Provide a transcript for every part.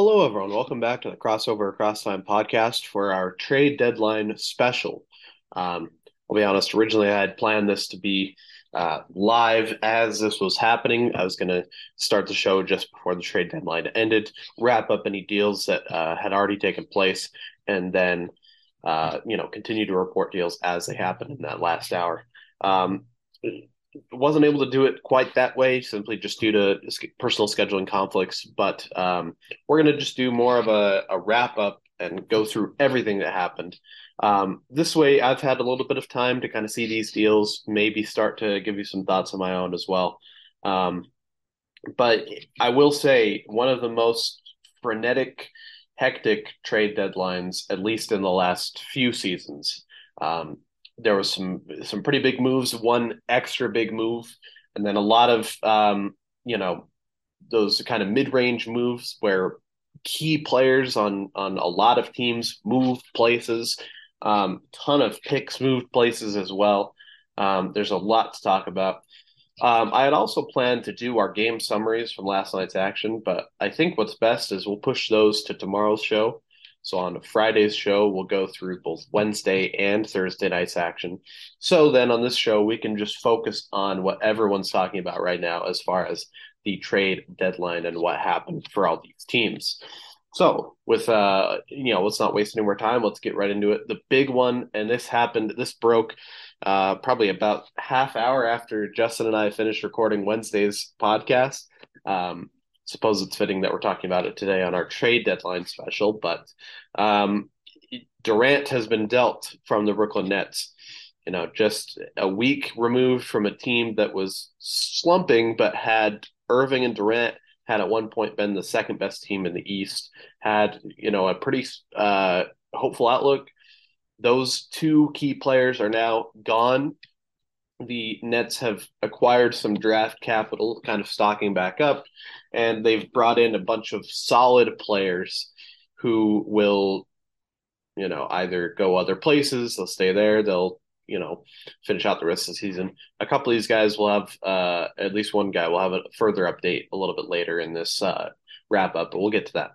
Hello, everyone. Welcome back to the Crossover Across Time podcast for our trade deadline special. Um, I'll be honest, originally I had planned this to be uh, live as this was happening. I was going to start the show just before the trade deadline ended, wrap up any deals that uh, had already taken place, and then, uh, you know, continue to report deals as they happen in that last hour. Um, wasn't able to do it quite that way simply just due to personal scheduling conflicts but um, we're going to just do more of a, a, wrap up and go through everything that happened. Um, this way i've had a little bit of time to kind of see these deals maybe start to give you some thoughts of my own as well. Um, but i will say one of the most frenetic hectic trade deadlines at least in the last few seasons um, there was some some pretty big moves, one extra big move, and then a lot of um, you know those kind of mid range moves where key players on on a lot of teams moved places. Um, ton of picks moved places as well. Um, there's a lot to talk about. Um, I had also planned to do our game summaries from last night's action, but I think what's best is we'll push those to tomorrow's show. So on Friday's show, we'll go through both Wednesday and Thursday night's action. So then on this show, we can just focus on what everyone's talking about right now as far as the trade deadline and what happened for all these teams. So with uh you know, let's not waste any more time. Let's get right into it. The big one, and this happened, this broke uh probably about half hour after Justin and I finished recording Wednesday's podcast. Um, suppose it's fitting that we're talking about it today on our trade deadline special. But um, Durant has been dealt from the Brooklyn Nets. You know, just a week removed from a team that was slumping, but had Irving and Durant had at one point been the second best team in the East. Had you know a pretty uh, hopeful outlook. Those two key players are now gone. The Nets have acquired some draft capital, kind of stocking back up and they've brought in a bunch of solid players who will you know either go other places they'll stay there they'll you know finish out the rest of the season. A couple of these guys will have uh at least one guy will have a further update a little bit later in this uh wrap up but we'll get to that.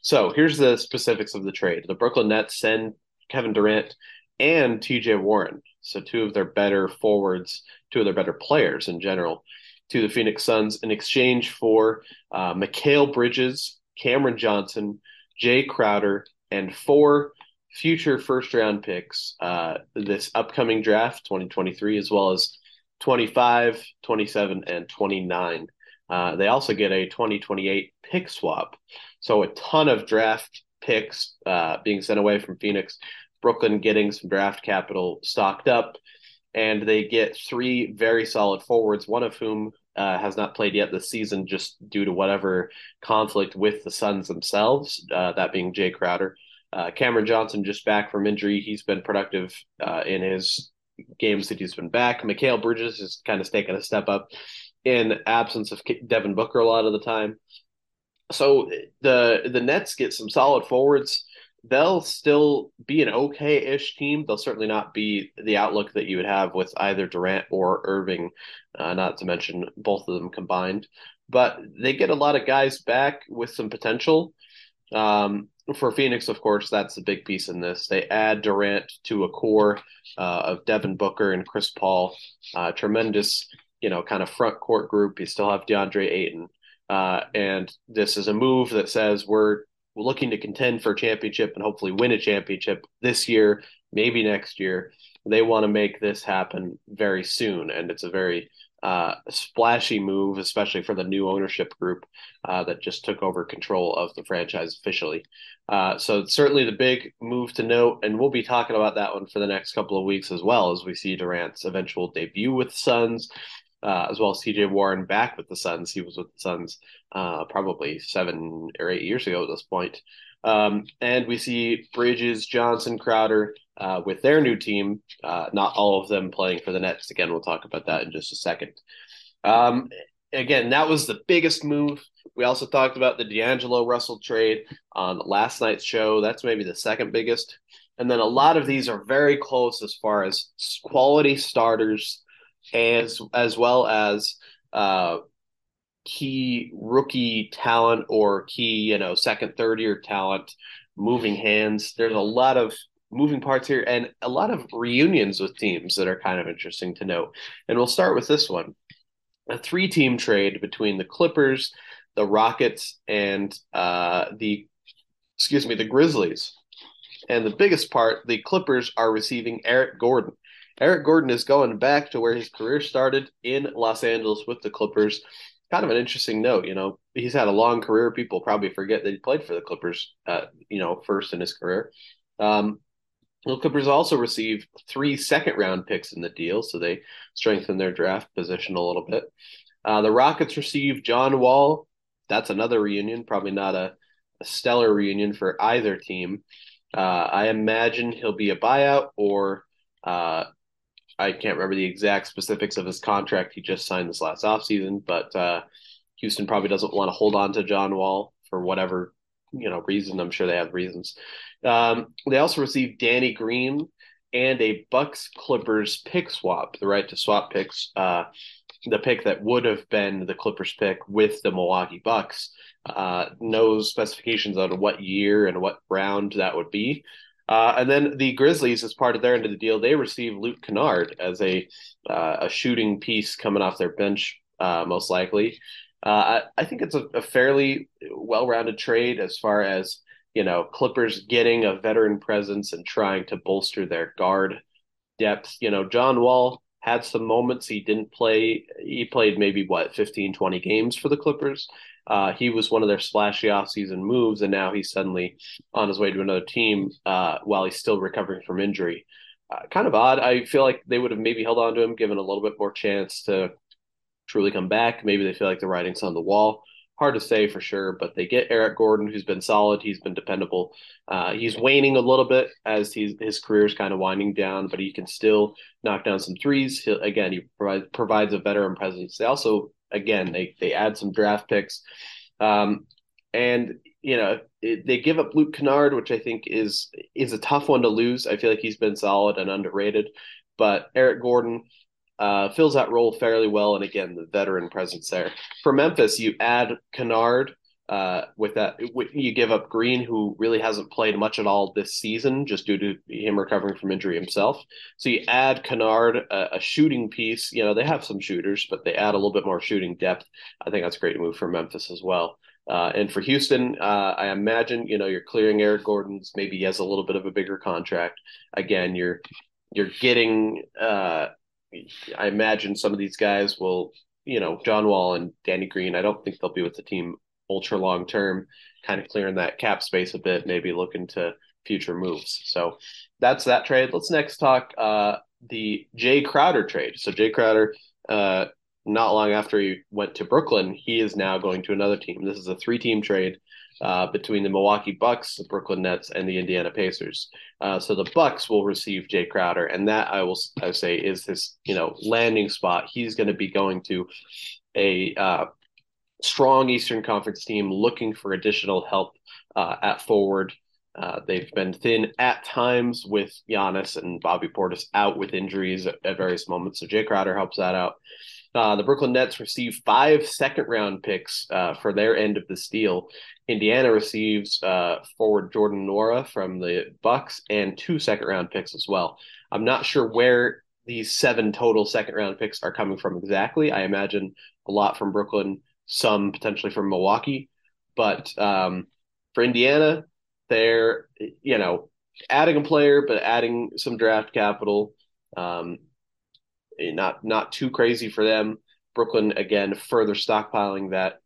So here's the specifics of the trade. The brooklyn nets send kevin durant and tj warren so two of their better forwards two of their better players in general to the Phoenix Suns in exchange for uh, Mikal Bridges, Cameron Johnson, Jae Crowder, and four future first round picks uh, this upcoming draft 2023, as well as 25, 27, and 29. Uh, they also get a 2028 pick swap. So a ton of draft picks uh, being sent away from Phoenix. Brooklyn getting some draft capital stocked up and they get three very solid forwards, one of whom uh, has not played yet this season just due to whatever conflict with the Suns themselves, uh, that being Jae Crowder. Uh, Cameron Johnson just back from injury. He's been productive uh, in his games that he's been back. Mikal Bridges has kind of taken a step up in absence of Devin Booker a lot of the time. So the the Nets get some solid forwards they'll still be an okay-ish team. They'll certainly not be the outlook that you would have with either Durant or Irving, uh, not to mention both of them combined. But they get a lot of guys back with some potential. Um, for Phoenix, of course, that's the big piece in this. They add Durant to a core uh, of Devin Booker and Chris Paul. Uh, tremendous, you know, kind of front court group. You still have DeAndre Ayton. Uh, and this is a move that says we're looking to contend for a championship and hopefully win a championship this year, maybe next year. They want to make this happen very soon, and it's a very uh, splashy move, especially for the new ownership group uh, that just took over control of the franchise officially. Uh, so certainly the big move to note, and we'll be talking about that one for the next couple of weeks as well as we see Durant's eventual debut with Suns uh, as well as TJ Warren back with the Suns. He was with the Suns uh, probably seven or eight years ago at this point. Um, and we see Bridges, Johnson, Crowder uh, with their new team. Uh, not all of them playing for the Nets. Again, we'll talk about that in just a second. Um, again, that was the biggest move. We also talked about the D'Angelo Russell trade on last night's show. That's maybe the second biggest. And then a lot of these are very close as far as quality starters as as well as uh, key rookie talent or key, you know, second, third year talent moving hands. There's a lot of moving parts here and a lot of reunions with teams that are kind of interesting to note. And we'll start with this one a three team trade between the Clippers, the Rockets, and uh, the, excuse me, the Grizzlies. And the biggest part, the Clippers are receiving Eric Gordon. Eric Gordon is going back to where his career started in Los Angeles with the Clippers. Kind of an interesting note, you know. He's had a long career. People probably forget that he played for the Clippers, uh, you know, first in his career. Um, the Clippers also received three second round picks in the deal, so they strengthened their draft position a little bit. Uh, the Rockets received John Wall. That's another reunion, probably not a, a stellar reunion for either team. Uh, I imagine he'll be a buyout, or uh, I can't remember the exact specifics of his contract he just signed this last offseason, but uh, Houston probably doesn't want to hold on to John Wall for whatever you know reason. I'm sure they have reasons. Um, they also received Danny Green and a Bucks Clippers pick swap, the right to swap picks, uh, the pick that would have been the Clippers pick with the Milwaukee Bucks. Uh, no specifications on what year and what round that would be. Uh, and then the Grizzlies, as part of their end of the deal, they received Luke Kennard as a uh, a shooting piece coming off their bench, uh, most likely. Uh, I, I, think it's a, a fairly well-rounded trade as far as you know, Clippers getting a veteran presence and trying to bolster their guard depth. You know, John Wall had some moments he didn't play. He played maybe what 15, 20 games for the Clippers. Uh, he was one of their splashy offseason moves, and now he's suddenly on his way to another team uh, while he's still recovering from injury. Uh, kind of odd. I feel like they would have maybe held on to him, given a little bit more chance to truly come back. Maybe they feel like the writing's on the wall hard to say for sure, but they get Eric Gordon, who's been solid. He's been dependable. Uh, he's waning a little bit as he's, his career is kind of winding down, but he can still knock down some threes. He'll, again, he provides a veteran presence. They also, again, they they add some draft picks, um, and you know it, they give up Luke Kennard, which I think is is a tough one to lose. I feel like he's been solid and underrated, but Eric Gordon uh, fills that role fairly well. And again, the veteran presence there. For Memphis, you add Kennard uh, with that. You give up Green, who really hasn't played much at all this season, just due to him recovering from injury himself. So you add Kennard, a, a shooting piece. You know they have some shooters, but they add a little bit more shooting depth. I think that's a great move for Memphis as well. Uh, and for Houston, uh, I imagine you know you're clearing Eric Gordon's. Maybe he has a little bit of a bigger contract. Again, you're you're getting uh, I imagine some of these guys will, you know, John Wall and Danny Green. I don't think they'll be with the team ultra long term, kind of clearing that cap space a bit, maybe looking to future moves. So that's that trade. Let's next talk uh, the Jae Crowder trade. So Jae Crowder, uh, not long after he went to Brooklyn, he is now going to another team. This is a three team trade uh, between the Milwaukee Bucks, the Brooklyn Nets, and the Indiana Pacers. Uh, so the Bucks will receive Jae Crowder, and that I will I say is his you know landing spot. He's going to be going to a uh, strong Eastern Conference team looking for additional help uh, at forward. Uh, they've been thin at times with Giannis and Bobby Portis out with injuries at, at various moments. So Jae Crowder helps that out. Uh, the Brooklyn Nets receive five second round picks uh, for their end of the deal. Indiana receives uh, forward Jordan Nwora from the Bucks and two second round picks as well. I'm not sure where these seven total second round picks are coming from exactly. I imagine a lot from Brooklyn, some potentially from Milwaukee, but um, for Indiana, they're you know adding a player, but adding some draft capital. Um, Eh, not not too crazy for them. Brooklyn again further stockpiling that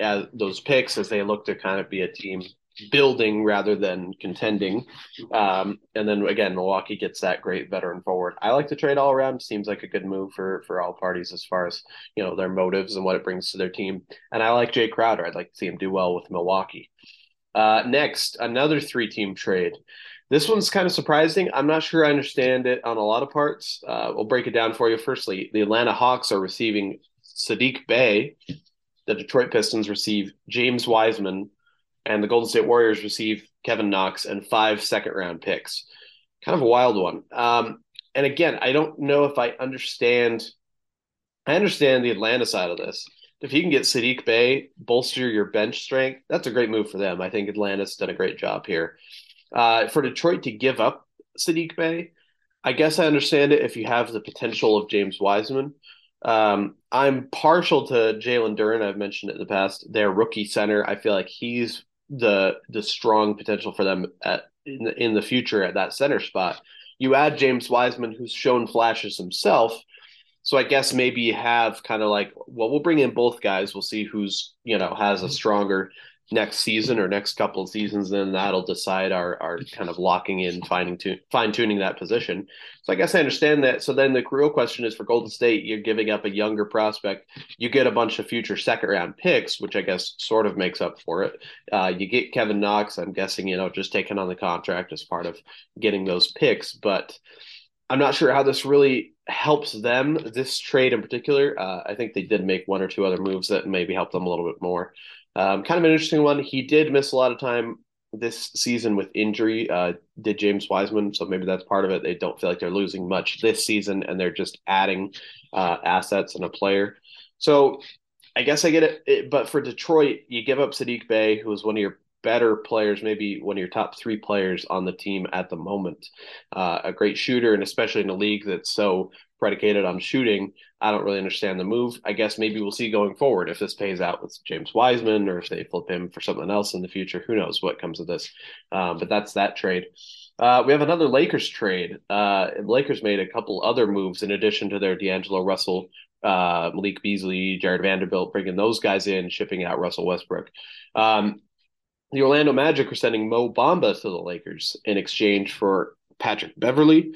as those picks as they look to kind of be a team building rather than contending. Um, and then again, Milwaukee gets that great veteran forward. I like to trade all around. Seems like a good move for for all parties as far as you know their motives and what it brings to their team. And I like Jae Crowder. I'd like to see him do well with Milwaukee. Uh, next, another three team trade. This one's kind of surprising. I'm not sure I understand it on a lot of parts. Uh, we'll break it down for you. Firstly, the Atlanta Hawks are receiving Saddiq Bey. The Detroit Pistons receive James Wiseman, and the Golden State Warriors receive Kevin Knox and five second round picks. Kind of a wild one. Um, and again, I don't know if I understand. I understand the Atlanta side of this. if you can get Saddiq Bey, bolster your bench strength, that's a great move for them. I think Atlanta's done a great job here. Uh, for Detroit to give up Saddiq Bey, I guess I understand it if you have the potential of James Wiseman. Um, I'm partial to Jalen Duren. I've mentioned it in the past. Their rookie center. I feel like he's the the strong potential for them at in the, in the future at that center spot. You add James Wiseman, who's shown flashes himself. So I guess maybe you have kind of like, well, we'll bring in both guys. We'll see who's you know has a mm-hmm. stronger next season or next couple of seasons, then that'll decide our our kind of locking in, finding to fine tuning that position. So I guess I understand that. So then the real question is for Golden State, you're giving up a younger prospect. You get a bunch of future second round picks, which I guess sort of makes up for it. Uh, you get Kevin Knox. I'm guessing you know just taking on the contract as part of getting those picks, but. I'm not sure how this really helps them, this trade in particular. Uh, I think they did make one or two other moves that maybe help them a little bit more. Um, kind of an interesting one. He did miss a lot of time this season with injury. Uh, did James Wiseman? So maybe that's part of it. They don't feel like they're losing much this season, and they're just adding uh, assets and a player. So I guess I get it, it, But for Detroit, you give up Saddiq Bey, who was one of your better players, maybe one of your top three players on the team at the moment. Uh, a great shooter, and especially in a league that's so predicated on shooting, I don't really understand the move. I guess maybe we'll see going forward if this pays out with James Wiseman or if they flip him for something else in the future. Who knows what comes of this? Um, but that's that trade. Uh, we have another Lakers trade. Uh, Lakers made a couple other moves in addition to their D'Angelo Russell, uh, Malik Beasley, Jared Vanderbilt, bringing those guys in, shipping out Russell Westbrook. Um, the Orlando Magic are sending Mo Bamba to the Lakers in exchange for Patrick Beverley,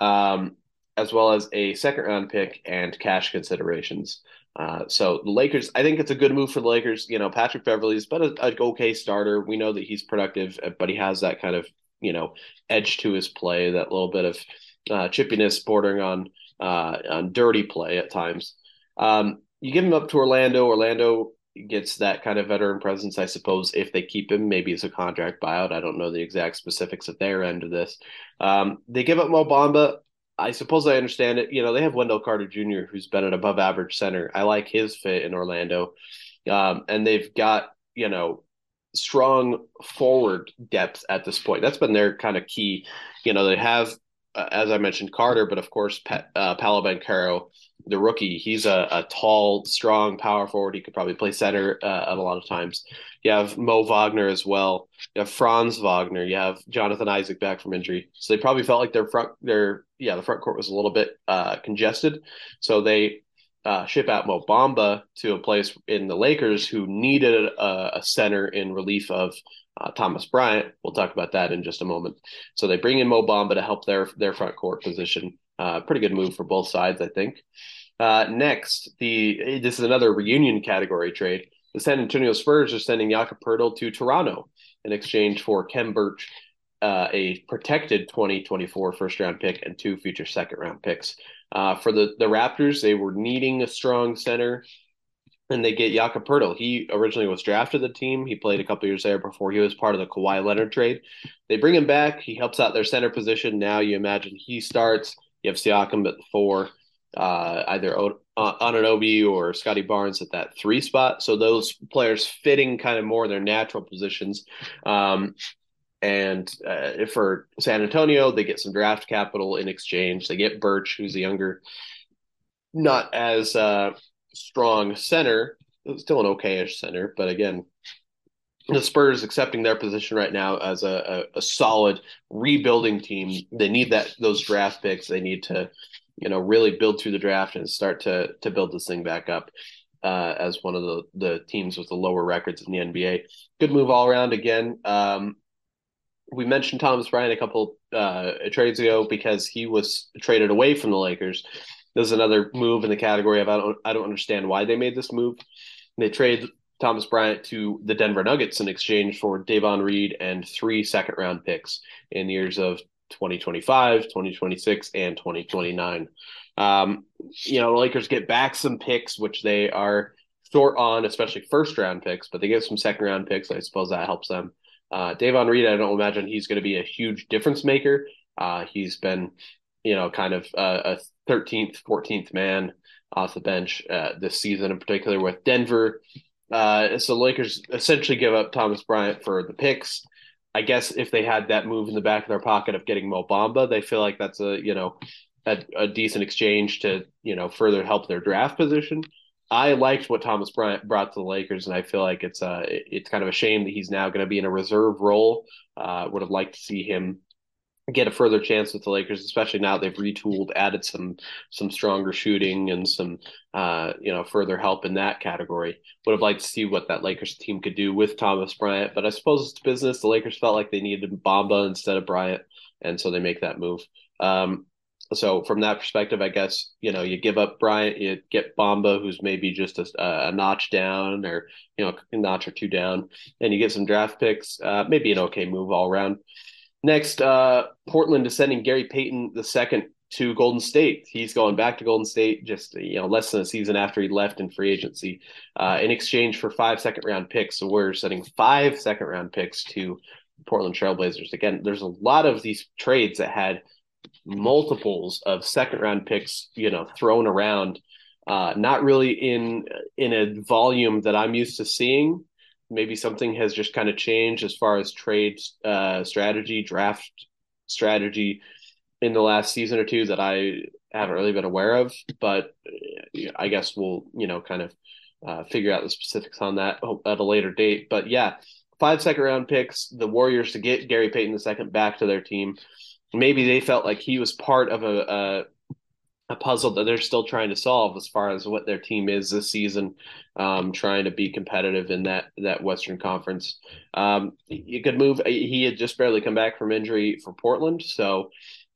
Um, as well as a second round pick and cash considerations. Uh, so the Lakers, I think it's a good move for the Lakers. You know, Patrick Beverley's but a, a okay starter. We know that he's productive, uh, but he has that kind of you know edge to his play, that little bit of uh, chippiness bordering on uh, on dirty play at times. Um, you give him up to Orlando. Orlando gets that kind of veteran presence, I suppose, if they keep him. Maybe it's a contract buyout. I don't know the exact specifics at their end of this. Um, they give up Mo Bamba. I suppose I understand it. You know, they have Wendell Carter Jr., who's been an above average center. I like his fit in Orlando. Um, and they've got, you know, strong forward depth at this point. That's been their kind of key. You know, they have, uh, as I mentioned, Carter, but of course, pa- uh, Paolo Banchero the rookie. He's a, a tall, strong power forward. He could probably play center uh, at a lot of times. You have Mo Wagner as well. You have Franz Wagner. You have Jonathan Isaac back from injury. So they probably felt like their front, their yeah, the front court was a little bit uh, congested. So they uh, ship out Mo Bamba to a place in the Lakers who needed a, a center in relief of uh, Thomas Bryant. We'll talk about that in just a moment. So they bring in Mo Bamba to help their their front court position. Uh, pretty good move for both sides, I think. Uh, next, the this is another reunion category trade. The San Antonio Spurs are sending Jakob Poeltl to Toronto in exchange for Khem Birch, uh, a protected 2024 first round pick and two future second round picks. Uh, for the, the Raptors, they were needing a strong center, and they get Jakob Poeltl. He originally was drafted the team. He played a couple years there before he was part of the Kawhi Leonard trade. They bring him back. He helps out their center position. Now you imagine he starts. You have Siakam at the four uh, either o- uh, Anunoby or Scottie Barnes at that three spot. So those players fitting kind of more their natural positions. Um, and uh, for San Antonio, they get some draft capital in exchange. They get Birch, who's a younger, not as uh, strong center, still an okayish center, but again, the Spurs accepting their position right now as a, a, a solid rebuilding team. They need that those draft picks. They need to you know, really build through the draft and start to to build this thing back up uh, as one of the the teams with the lower records in the NBA. Good move all around. Again, um, we mentioned Thomas Bryant a couple uh, trades ago because he was traded away from the Lakers. There's another move in the category of I don't I don't understand why they made this move. They trade Thomas Bryant to the Denver Nuggets in exchange for Davon Reed and three second round picks in years of 2025, 2026, and 2029. Um, you know, Lakers get back some picks, which they are short on, especially first round picks, but they get some second round picks. I suppose that helps them. Uh, Davon Reed, I don't imagine he's going to be a huge difference maker. Uh, he's been, you know, kind of a, a 13th, 14th man off the bench uh, this season, in particular with Denver. Uh, so Lakers essentially give up Thomas Bryant for the picks. I guess if they had that move in the back of their pocket of getting Mo Bamba, they feel like that's a you know a, a decent exchange to you know further help their draft position. I liked what Thomas Bryant brought to the Lakers, and I feel like it's uh it's kind of a shame that he's now going to be in a reserve role. Uh, would have liked to see him get a further chance with the Lakers, especially now they've retooled, added some some stronger shooting and some uh, you know further help in that category. Would have liked to see what that Lakers team could do with Thomas Bryant, but I suppose it's business. The Lakers felt like they needed Bamba instead of Bryant, and so they make that move. Um, so from that perspective, I guess you know you give up Bryant, you get Bamba, who's maybe just a, a notch down or you know a notch or two down, and you get some draft picks. Uh, maybe an okay move all around. Next, uh, Portland is sending Gary Payton the second to Golden State. He's going back to Golden State just you know less than a season after he left in free agency, uh, in exchange for five second round picks. So we're sending five second round picks to Portland Trailblazers. Again, there's a lot of these trades that had multiples of second round picks, you know, thrown around. Uh, not really in in a volume that I'm used to seeing. Maybe something has just kind of changed as far as trade uh, strategy, draft strategy in the last season or two that I haven't really been aware of. But I guess we'll you know kind of uh, figure out the specifics on that at a later date. But yeah, five second round picks, the Warriors to get Gary Payton the second back to their team maybe they felt like he was part of a, a, puzzle that they're still trying to solve as far as what their team is this season, um, trying to be competitive in that that Western Conference. Um, you could move. He had just barely come back from injury for Portland, so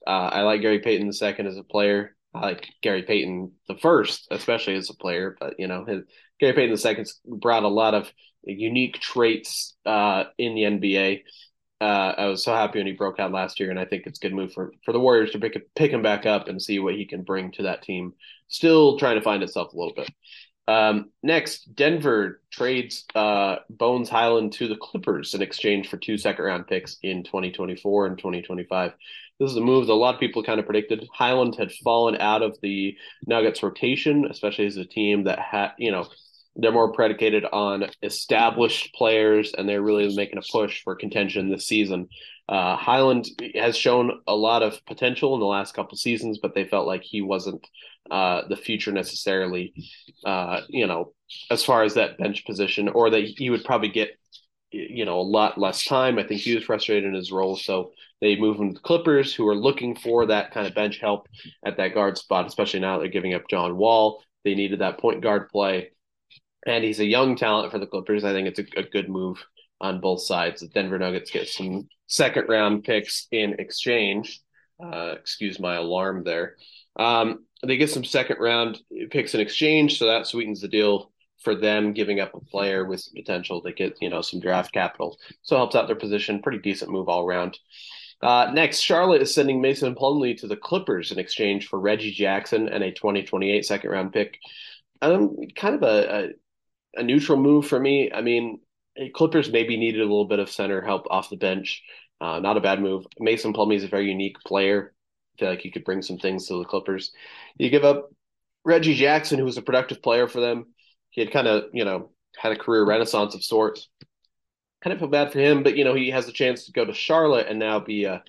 uh, I like Gary Payton the second as a player. I like Gary Payton the first, especially as a player. But you know, his, Gary Payton the second brought a lot of unique traits uh, in the NBA uh, I was so happy when he broke out last year, and I think it's a good move for, for the Warriors to pick pick him back up and see what he can bring to that team. Still trying to find itself a little bit. Um, next, Denver trades uh, Bones Hyland to the Clippers in exchange for two second round picks in 2024 and 2025. This is a move that a lot of people kind of predicted. Highland had fallen out of the Nuggets rotation, especially as a team that had, you know, they're more predicated on established players, and they're really making a push for contention this season. Uh, Hyland has shown a lot of potential in the last couple seasons, but they felt like he wasn't uh, the future necessarily. Uh, you know, as far as that bench position, or that he would probably get, you know, a lot less time. I think he was frustrated in his role, so they move him to the Clippers, who are looking for that kind of bench help at that guard spot, especially now they're giving up John Wall. They needed that point guard play and he's a young talent for the Clippers. I think it's a, a good move on both sides. The Denver Nuggets get some second round picks in exchange. Uh, excuse my alarm there. Um, they get some second round picks in exchange, so that sweetens the deal for them, giving up a player with potential to get you know some draft capital. So helps out their position. Pretty decent move all around. Uh, next, Charlotte is sending Mason Plumlee to the Clippers in exchange for Reggie Jackson and a 2028 second round pick. Um, kind of a, a neutral move for me. I mean, Clippers maybe needed a little bit of center help off the bench. Uh, not a bad move. Mason Plumlee is a very unique player. I feel like he could bring some things to the Clippers. You give up Reggie Jackson, who was a productive player for them. He had kind of, you know, had a career renaissance of sorts. Kind of feel bad for him, but you know, he has a chance to go to Charlotte and now be a,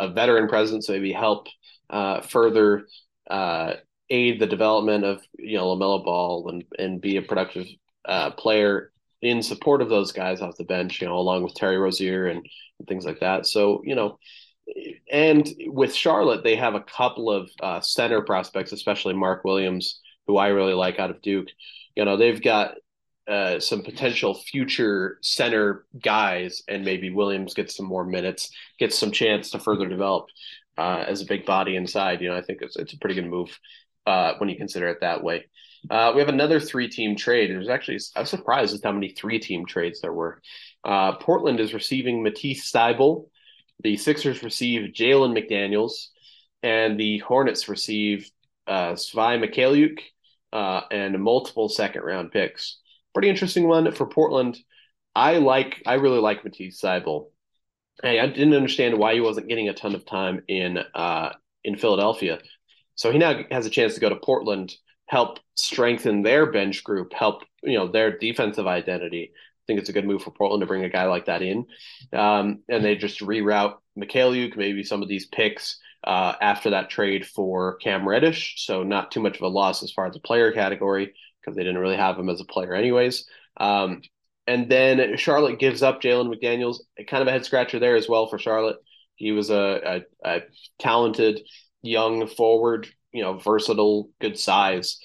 a veteran presence, maybe help uh, further uh, aid the development of you know LaMelo Ball and and be a productive uh, player in support of those guys off the bench, you know, along with Terry Rozier and, and things like that. So, you know, and with Charlotte, they have a couple of uh, center prospects, especially Mark Williams, who I really like out of Duke. You know, they've got uh, some potential future center guys, and maybe Williams gets some more minutes, gets some chance to further develop uh, as a big body inside. You know, I think it's it's a pretty good move uh, when you consider it that way. Uh, we have another three team trade. There's actually, I was surprised at how many three team trades there were. Uh, Portland is receiving Matisse Thybulle. The Sixers receive Jalen McDaniels. And the Hornets receive uh, Svi Mykhailiuk uh, and multiple second round picks. Pretty interesting one for Portland. I like, I really like Matisse Thybulle. Hey, I didn't understand why he wasn't getting a ton of time in uh, in Philadelphia. So he now has a chance to go to Portland help strengthen their bench group, help you know their defensive identity. I think it's a good move for Portland to bring a guy like that in, um, and they just reroute Mykhailiuk, maybe some of these picks uh, after that trade for Cam Reddish. So not too much of a loss as far as the player category because they didn't really have him as a player anyways. Um, and then Charlotte gives up Jalen McDaniels, kind of a head scratcher there as well for Charlotte. He was a, a, a talented young forward, you know, versatile, good size.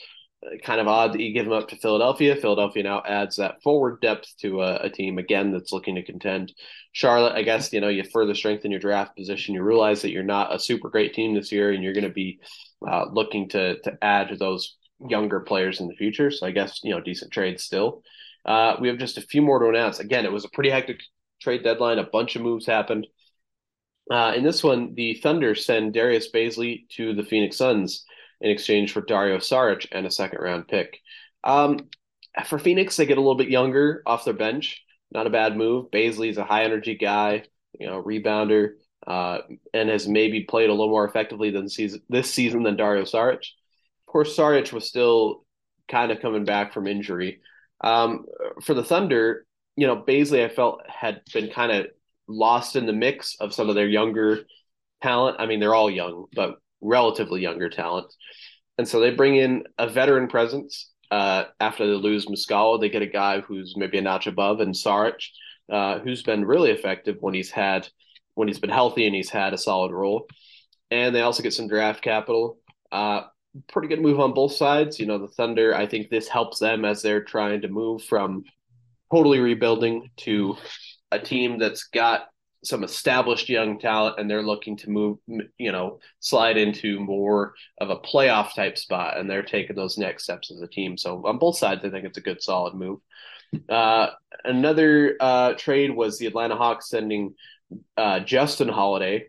Uh, kind of odd that you give him up to Philadelphia. Philadelphia now adds that forward depth to a, a, team again that's looking to contend. Charlotte, I guess you know you further strengthen your draft position. You realize that you're not a super great team this year, and you're going to be uh, looking to to add to those younger players in the future. So I guess you know decent trade still. Uh, we have just a few more to announce. Again, it was a pretty hectic trade deadline. A bunch of moves happened. Uh, in this one, the Thunder send Darius Bazley to the Phoenix Suns in exchange for Dario Saric and a second round pick. Um, for Phoenix, they get a little bit younger off their bench. Not a bad move. Bazley is a high energy guy, you know, rebounder, uh, and has maybe played a little more effectively than season, this season than Dario Saric. Of course, Saric was still kind of coming back from injury. Um, for the Thunder, you know, Bazley, I felt had been kind of lost in the mix of some of their younger talent. I mean, they're all young, but relatively younger talent. And so they bring in a veteran presence. Uh, after they lose Muscala, they get a guy who's maybe a notch above, and Saric, uh, who's been really effective when he's had when he's been healthy and he's had a solid role. And they also get some draft capital. Uh, pretty good move on both sides. You know, the Thunder, I think this helps them as they're trying to move from totally rebuilding to a team that's got some established young talent and they're looking to move you know slide into more of a playoff type spot and they're taking those next steps as a team. So on both sides i think it's a good solid move. Uh, another uh, trade was the atlanta hawks sending uh, justin holiday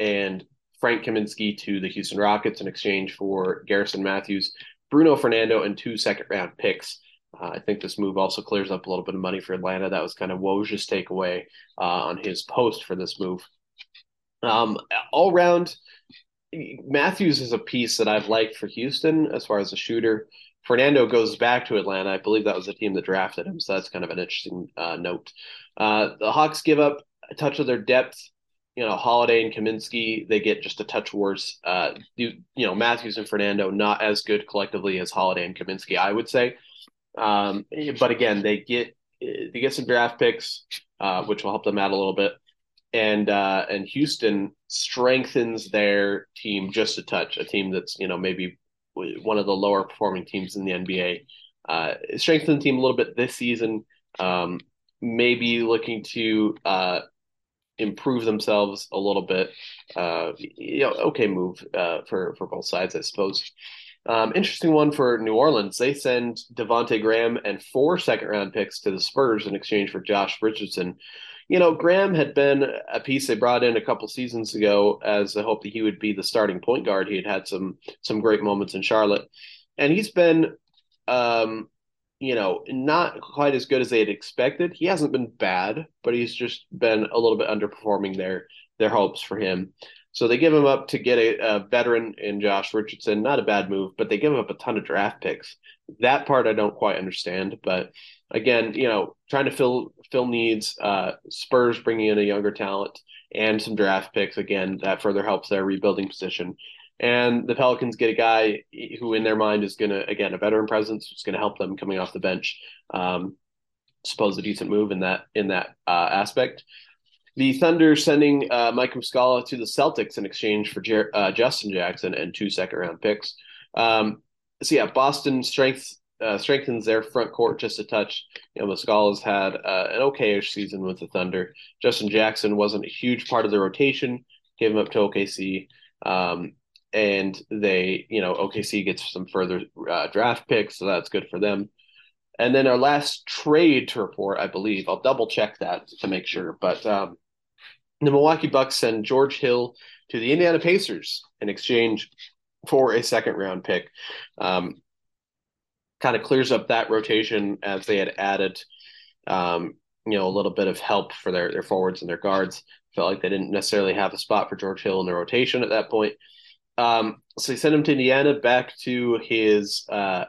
and frank kaminsky to the houston rockets in exchange for garrison matthews bruno fernando and two second round picks uh, I think this move also clears up a little bit of money for Atlanta. That was kind of Woj's takeaway uh, on his post for this move. Um, all round, Matthews is a piece that I've liked for Houston as far as a shooter. Fernando goes back to Atlanta. I believe that was the team that drafted him, so that's kind of an interesting uh, note. Uh, the Hawks give up a touch of their depth. You know, Holiday and Kaminsky, they get just a touch worse. Uh, you, you know, Matthews and Fernando not as good collectively as Holiday and Kaminsky, I would say. Um, but again, they get they get some draft picks, uh, which will help them out a little bit. And uh, and Houston strengthens their team just a touch. A team that's you know maybe one of the lower performing teams in the NBA. Uh, strengthen the team a little bit this season. Um, maybe looking to uh, improve themselves a little bit. Uh, you know, okay move uh, for for both sides, I suppose. Um, interesting one for New Orleans. They send Devonte Graham and four second round picks to the Spurs in exchange for Josh Richardson. You know, Graham had been a piece they brought in a couple seasons ago as a hope that he would be the starting point guard. He had had some some great moments in Charlotte, and he's been, um, you know, not quite as good as they had expected. He hasn't been bad, but he's just been a little bit underperforming their their hopes for him. So they give him up to get a, a, veteran in Josh Richardson. Not a bad move, but they give up a ton of draft picks. That part I don't quite understand. But again, you know, trying to fill fill needs. Uh, Spurs bringing in a younger talent and some draft picks. Again, that further helps their rebuilding position. And the Pelicans get a guy who, in their mind, is going to again a veteran presence, who's going to help them coming off the bench. Um, suppose a decent move in that in that uh, aspect. The Thunder sending uh, Mike Muscala to the Celtics in exchange for Jer- uh, Justin Jackson and two second round picks. Um, so yeah, Boston strength uh, strengthens their front court just a touch. You know, Muscala's had uh, an okayish season with the Thunder. Justin Jackson wasn't a huge part of the rotation. Gave him up to OKC, um, and they, you know, OKC gets some further uh, draft picks, so that's good for them. And then our last trade to report, I believe, I'll double check that to make sure, but um, the Milwaukee Bucks send George Hill to the Indiana Pacers in exchange for a second round pick. Um, kind of clears up that rotation as they had added, um, you know, a little bit of help for their, their forwards and their guards. Felt like they didn't necessarily have a spot for George Hill in the rotation at that point. Um, so he sent him to Indiana back to his uh,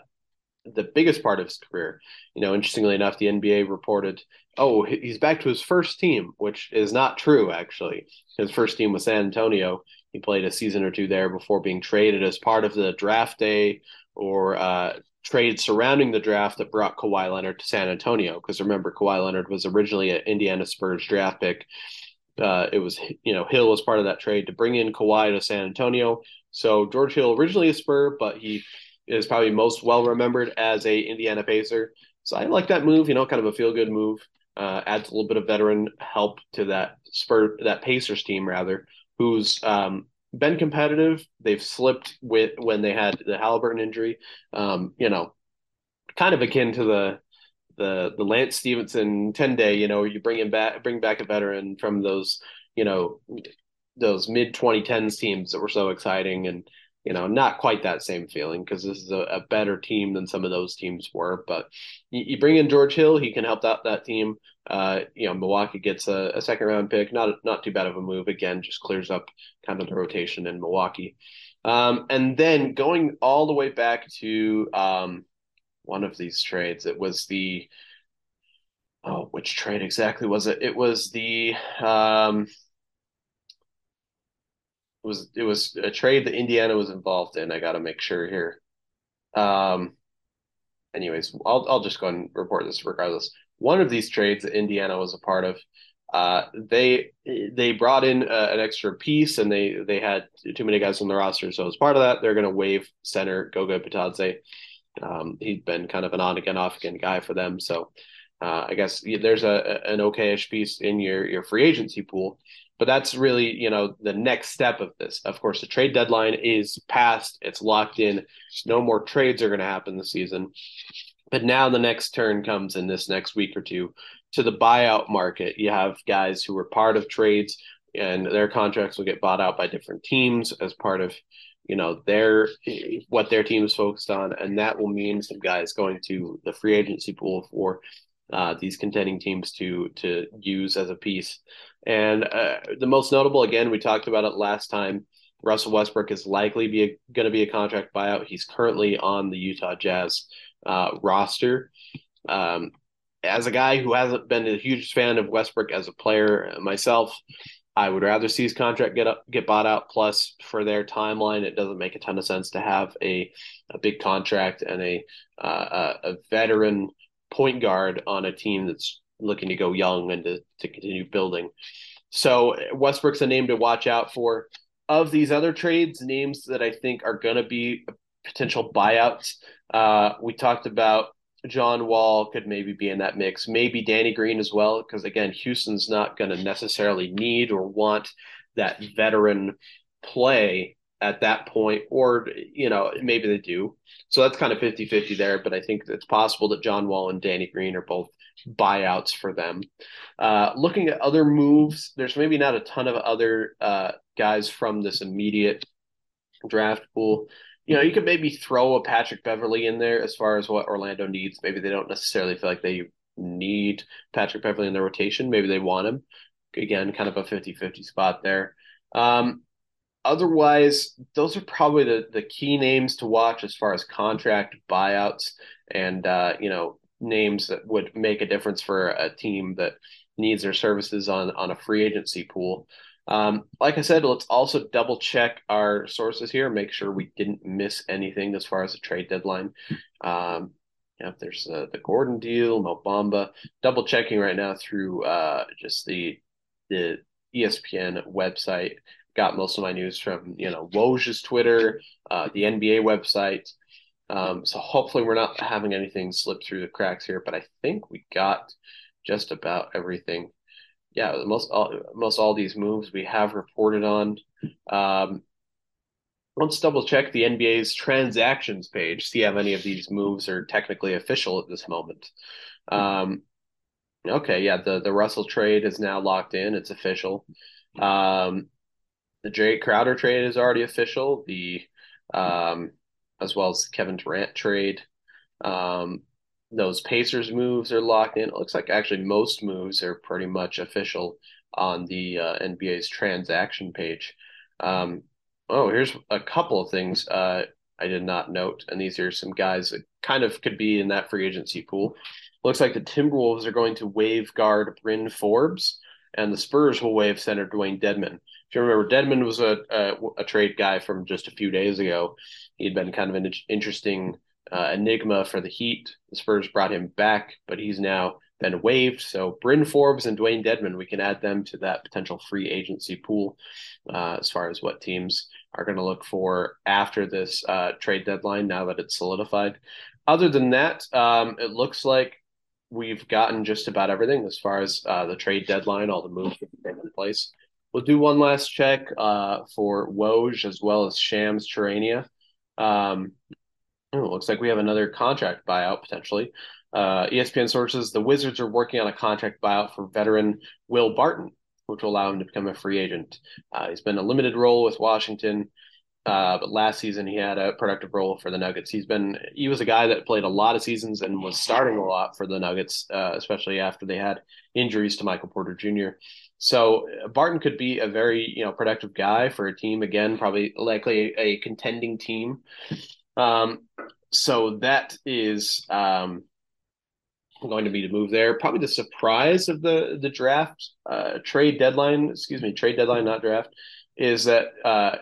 the biggest part of his career. You know, interestingly enough, the NBA reported, oh, he's back to his first team, which is not true, actually. His first team was San Antonio. He played a season or two there before being traded as part of the draft day or uh, trade surrounding the draft that brought Kawhi Leonard to San Antonio. Because remember, Kawhi Leonard was originally an Indiana Spurs draft pick. Uh, it was, you know, Hill was part of that trade to bring in Kawhi to San Antonio. So George Hill, originally a Spur, but he is probably most well remembered as a Indiana Pacer. So I like that move. You know, kind of a feel good move. Uh, adds a little bit of veteran help to that Spur that Pacers team rather, who's um, been competitive. They've slipped with when they had the Halliburton injury. Um, you know, kind of akin to the the the Lance Stephenson ten day. You know, you bring him back, bring back a veteran from those you know those mid 2010s teams that were so exciting and you know, not quite that same feeling because this is a, a, better team than some of those teams were. But you, you, bring in George Hill, he can help out that team. Uh, you know, Milwaukee gets a, a, second round pick, not not too bad of a move. Again, just clears up kind of the rotation in Milwaukee. Um, and then going all the way back to um, one of these trades, it was the oh, which trade exactly was it? It was the um, was it was a trade that Indiana was involved in. I got to make sure here. Um, anyways, I'll I'll just go and report this regardless. One of these trades that Indiana was a part of, uh, they they brought in uh, an extra piece and they they had too many guys on the roster, so as part of that, they're going to waive center Goga Bitadze. Um, he's been kind of an on again off again guy for them, so uh, I guess there's a an okayish piece in your your free agency pool. But that's really, you know, the next step of this. Of course, the trade deadline is passed, it's locked in. No more trades are going to happen this season. But now the next turn comes in this next week or two to the buyout market. You have guys who were part of trades and their contracts will get bought out by different teams as part of you know their what their team is focused on and that will mean some guys going to the free agency pool for uh, these contending teams to to use as a piece and uh, the most notable, again, we talked about it last time. Russell Westbrook is likely be going to be a contract buyout. He's currently on the Utah Jazz uh, roster. Um, as a guy who hasn't been a huge fan of Westbrook as a player myself, I would rather see his contract get up, get bought out. Plus, for their timeline, it doesn't make a ton of sense to have a, a big contract and a, uh, a veteran point guard on a team that's looking to go young and to, to continue building. So Westbrook's a name to watch out for. Of these other trades, names that I think are going to be potential buyouts, uh, we talked about John Wall could maybe be in that mix, maybe Danny Green as well, because again, Houston's not going to necessarily need or want that veteran play at that point, or you know, maybe they do. So that's kind of 50-50 there, but I think it's possible that John Wall and Danny Green are both buyouts for them. Uh, looking at other moves, there's maybe not a ton of other uh, guys from this immediate draft pool. You know, you could maybe throw a Patrick Beverley in there as far as what Orlando needs. Maybe they don't necessarily feel like they need Patrick Beverley in their rotation. Maybe they want him. Again, kind of a 50 50 spot there. Um, otherwise, those are probably the, the key names to watch as far as contract buyouts and, uh, you know, names that would make a difference for a team that needs their services on on a free agency pool. Um, like I said, let's also double check our sources here, make sure we didn't miss anything as far as the trade deadline. Um, yeah, there's uh, the Gordon deal, Mo Bamba. Double checking right now through uh, just the the ESPN website. Got most of my news from you know Woj's Twitter, uh, the NBA website, um, so hopefully we're not having anything slip through the cracks here, but I think we got just about everything. Yeah, most all most all these moves we have reported on. Um, let's double check the NBA's transactions page, see if any of these moves are technically official at this moment. Um, okay, yeah, the the Russell trade is now locked in; it's official. Um, the Jae Crowder trade is already official. The um, as well as Kevin Durant trade. Um, those Pacers moves are locked in. It looks like actually most moves are pretty much official on the uh, NBA's transaction page. Um, Oh, here's a couple of things uh, I did not note, and these are some guys that kind of could be in that free agency pool. Looks like the Timberwolves are going to waive guard Bryn Forbes, and the Spurs will waive center Dewayne Dedmon. If you remember, Dedmon was a, a, a trade guy from just a few days ago. He'd been kind of an interesting uh, enigma for the Heat. The Spurs brought him back, but he's now been waived. So Bryn Forbes and Dewayne Dedmon, we can add them to that potential free agency pool uh, as far as what teams are going to look for after this uh, trade deadline. Now that it's solidified. Other than that, um, it looks like we've gotten just about everything as far as uh, the trade deadline, all the moves that have been in place. We'll do one last check uh, for Woj as well as Shams Charania. Um, looks like we have another contract buyout potentially. Uh, ESPN sources the Wizards are working on a contract buyout for veteran Will Barton, which will allow him to become a free agent. Uh, he's been a limited role with Washington, uh, but last season he had a productive role for the Nuggets. He's been he was a guy that played a lot of seasons and was starting a lot for the Nuggets, uh, especially after they had injuries to Michael Porter Jr. So uh, Barton could be a very you know productive guy for a team again, probably likely a, a contending team. Um, so that is um, going to be to move there. Probably the surprise of the the draft uh, trade deadline, excuse me, trade deadline, not draft, is that uh,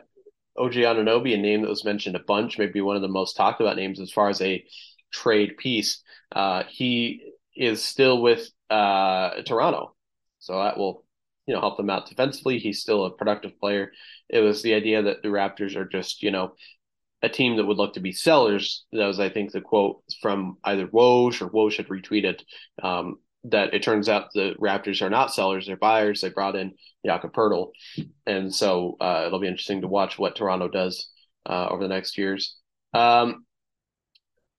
OG Anunoby, a name that was mentioned a bunch, maybe one of the most talked about names as far as a trade piece. Uh, he is still with uh, Toronto, so that will you know help them out defensively. He's still a productive player. It was the idea that the Raptors are just you know a team that would look to be sellers. That was, I think, the quote from either Woj or Woj had retweeted um, that it turns out the Raptors are not sellers; they're buyers. They brought in Jakob Poeltl, and so uh, it'll be interesting to watch what Toronto does uh, over the next years, um,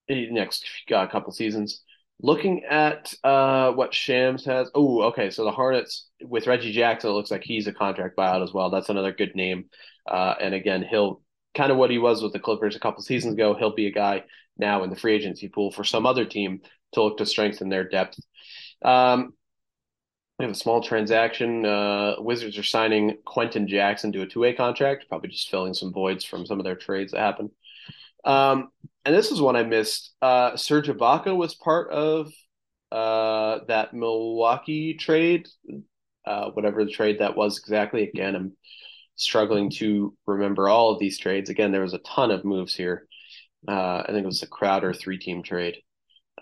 next uh, couple seasons. Looking at uh, what Shams has. Oh, okay. So the Hornets with Reggie Jackson, it looks like he's a contract buyout as well. That's another good name. Uh, and again, he'll kind of what he was with the Clippers a couple seasons ago. He'll be a guy now in the free agency pool for some other team to look to strengthen their depth. Um, we have a small transaction. Uh, Wizards are signing Quenton Jackson to a two-way contract, probably just filling some voids from some of their trades that happened. Um, and this is one I missed. Uh, Serge Ibaka was part of uh, that Milwaukee trade, uh, whatever the trade that was exactly. Again, I'm struggling to remember all of these trades. Again, there was a ton of moves here. Uh, I think it was a Crowder three team trade.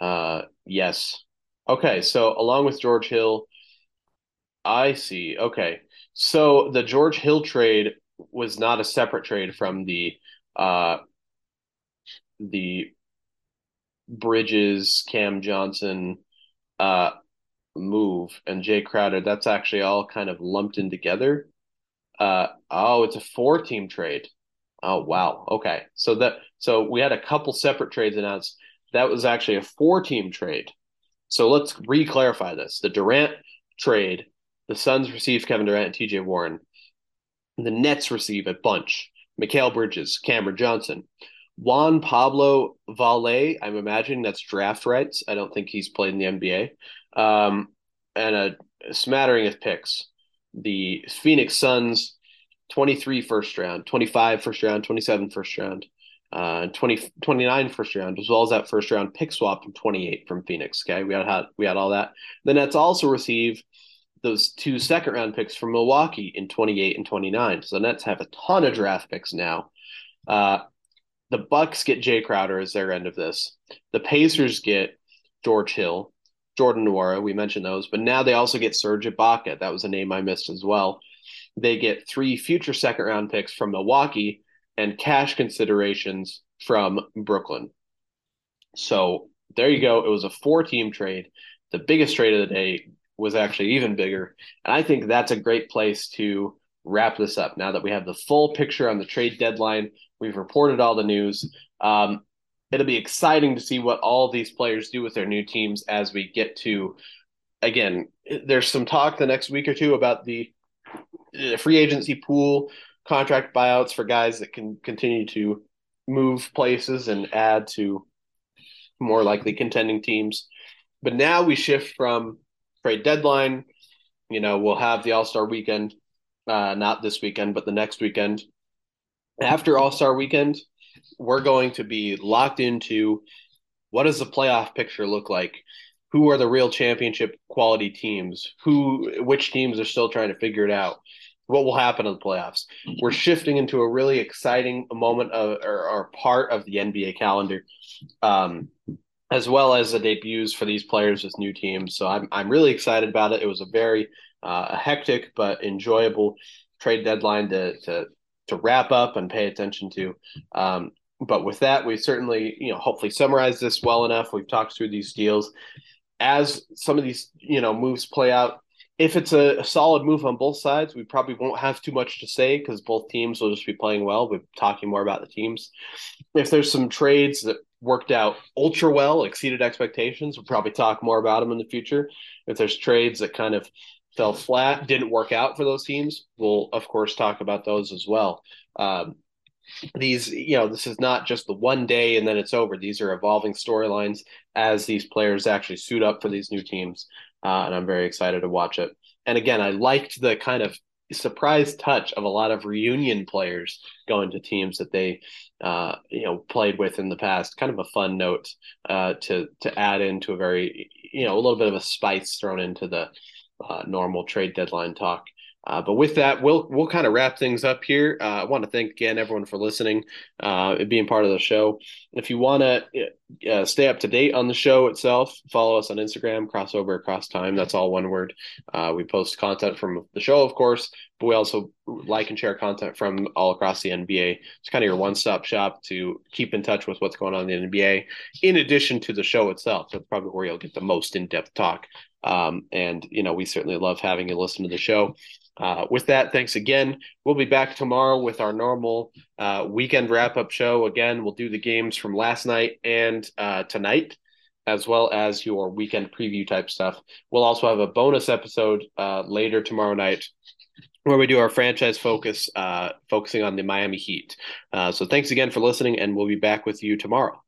Uh, yes. Okay, so along with George Hill, I see. Okay, so the George Hill trade was not a separate trade from the uh, the Bridges Cam Johnson uh, move and Jae Crowder. That's actually all kind of lumped in together. Uh, oh, it's a four team trade. Oh wow. Okay. So that so we had a couple separate trades announced. That was actually a four team trade. So let's re-clarify this. The Durant trade, the Suns received Kevin Durant and TJ Warren. The Nets receive a bunch. Mikal Bridges, Cameron Johnson, Juan Pablo Vaulet. I'm imagining that's draft rights. I don't think he's played in the NBA. Um, and a, a smattering of picks the Phoenix Suns 23 first round, 25 first round, 27 first round, uh, 20, 29 first round, as well as that first round pick swap from 28 from Phoenix. Okay. We had, had we had all that. The Nets also receive those two second round picks from Milwaukee in 28 and 29. So the Nets have a ton of draft picks now. Uh, the Bucks get Jae Crowder as their end of this. The Pacers mm-hmm. get George Hill. Jordan Nwora, we mentioned those, but now they also get Serge Ibaka. That was a name I missed as well. They get three future second round picks from Milwaukee and cash considerations from Brooklyn. So there you go. It was a four team trade. The biggest trade of the day was actually even bigger. And I think that's a great place to wrap this up now that we have the full picture on the trade deadline. We've reported all the news. Um, it'll be exciting to see what all these players do with their new teams as we get to again there's some talk the next week or two about the, free agency pool contract buyouts for guys that can continue to move places and add to more likely contending teams but now we shift from trade deadline you know we'll have the all-star weekend uh, not this weekend but the next weekend after All Star Weekend, we're going to be locked into what does the playoff picture look like? Who are the real championship quality teams? Who, which teams are still trying to figure it out? What will happen in the playoffs? We're shifting into a really exciting moment of, or, or part of the NBA calendar, um, as well as the debuts for these players with new teams. So I'm I'm really excited about it. It was a very uh, hectic but enjoyable trade deadline to to to wrap up and pay attention to. Um, but with that, we certainly, you know, hopefully summarize this well enough. We've talked through these deals. As some of these, you know, moves play out, if it's a, a solid move on both sides, we probably won't have too much to say because both teams will just be playing well. We're talking more about the teams. If there's some trades that worked out ultra well, exceeded expectations, we'll probably talk more about them in the future. If there's trades that kind of fell flat, didn't work out for those teams, we'll of course talk about those as well. Um, these, you know, this is not just the one day and then it's over. These are evolving storylines as these players actually suit up for these new teams, uh, and I'm very excited to watch it. And again, I liked the kind of surprise touch of a lot of reunion players going to teams that they uh, you know played with in the past kind of a fun note uh, to to add into a very you know a little bit of a spice thrown into the uh, normal trade deadline talk. Uh, but with that, we'll we'll kind of wrap things up here. Uh, I want to thank again everyone for listening, uh, being part of the show. If you want to uh, stay up to date on the show itself, follow us on Instagram, crossover across time. That's all one word. Uh, we post content from the show, of course, but we also like and share content from all across the NBA. It's kind of your one stop shop to keep in touch with what's going on in the NBA, in addition to the show itself. That's probably where you'll get the most in depth talk. Um, and you know, we certainly love having you listen to the show. Uh, with that, thanks again. We'll be back tomorrow with our normal uh, weekend wrap up show. Again, we'll do the games from last night and uh, tonight, as well as your weekend preview type stuff. We'll also have a bonus episode uh, later tomorrow night where we do our franchise focus, uh, focusing on the Miami Heat. Uh, so thanks again for listening, and we'll be back with you tomorrow.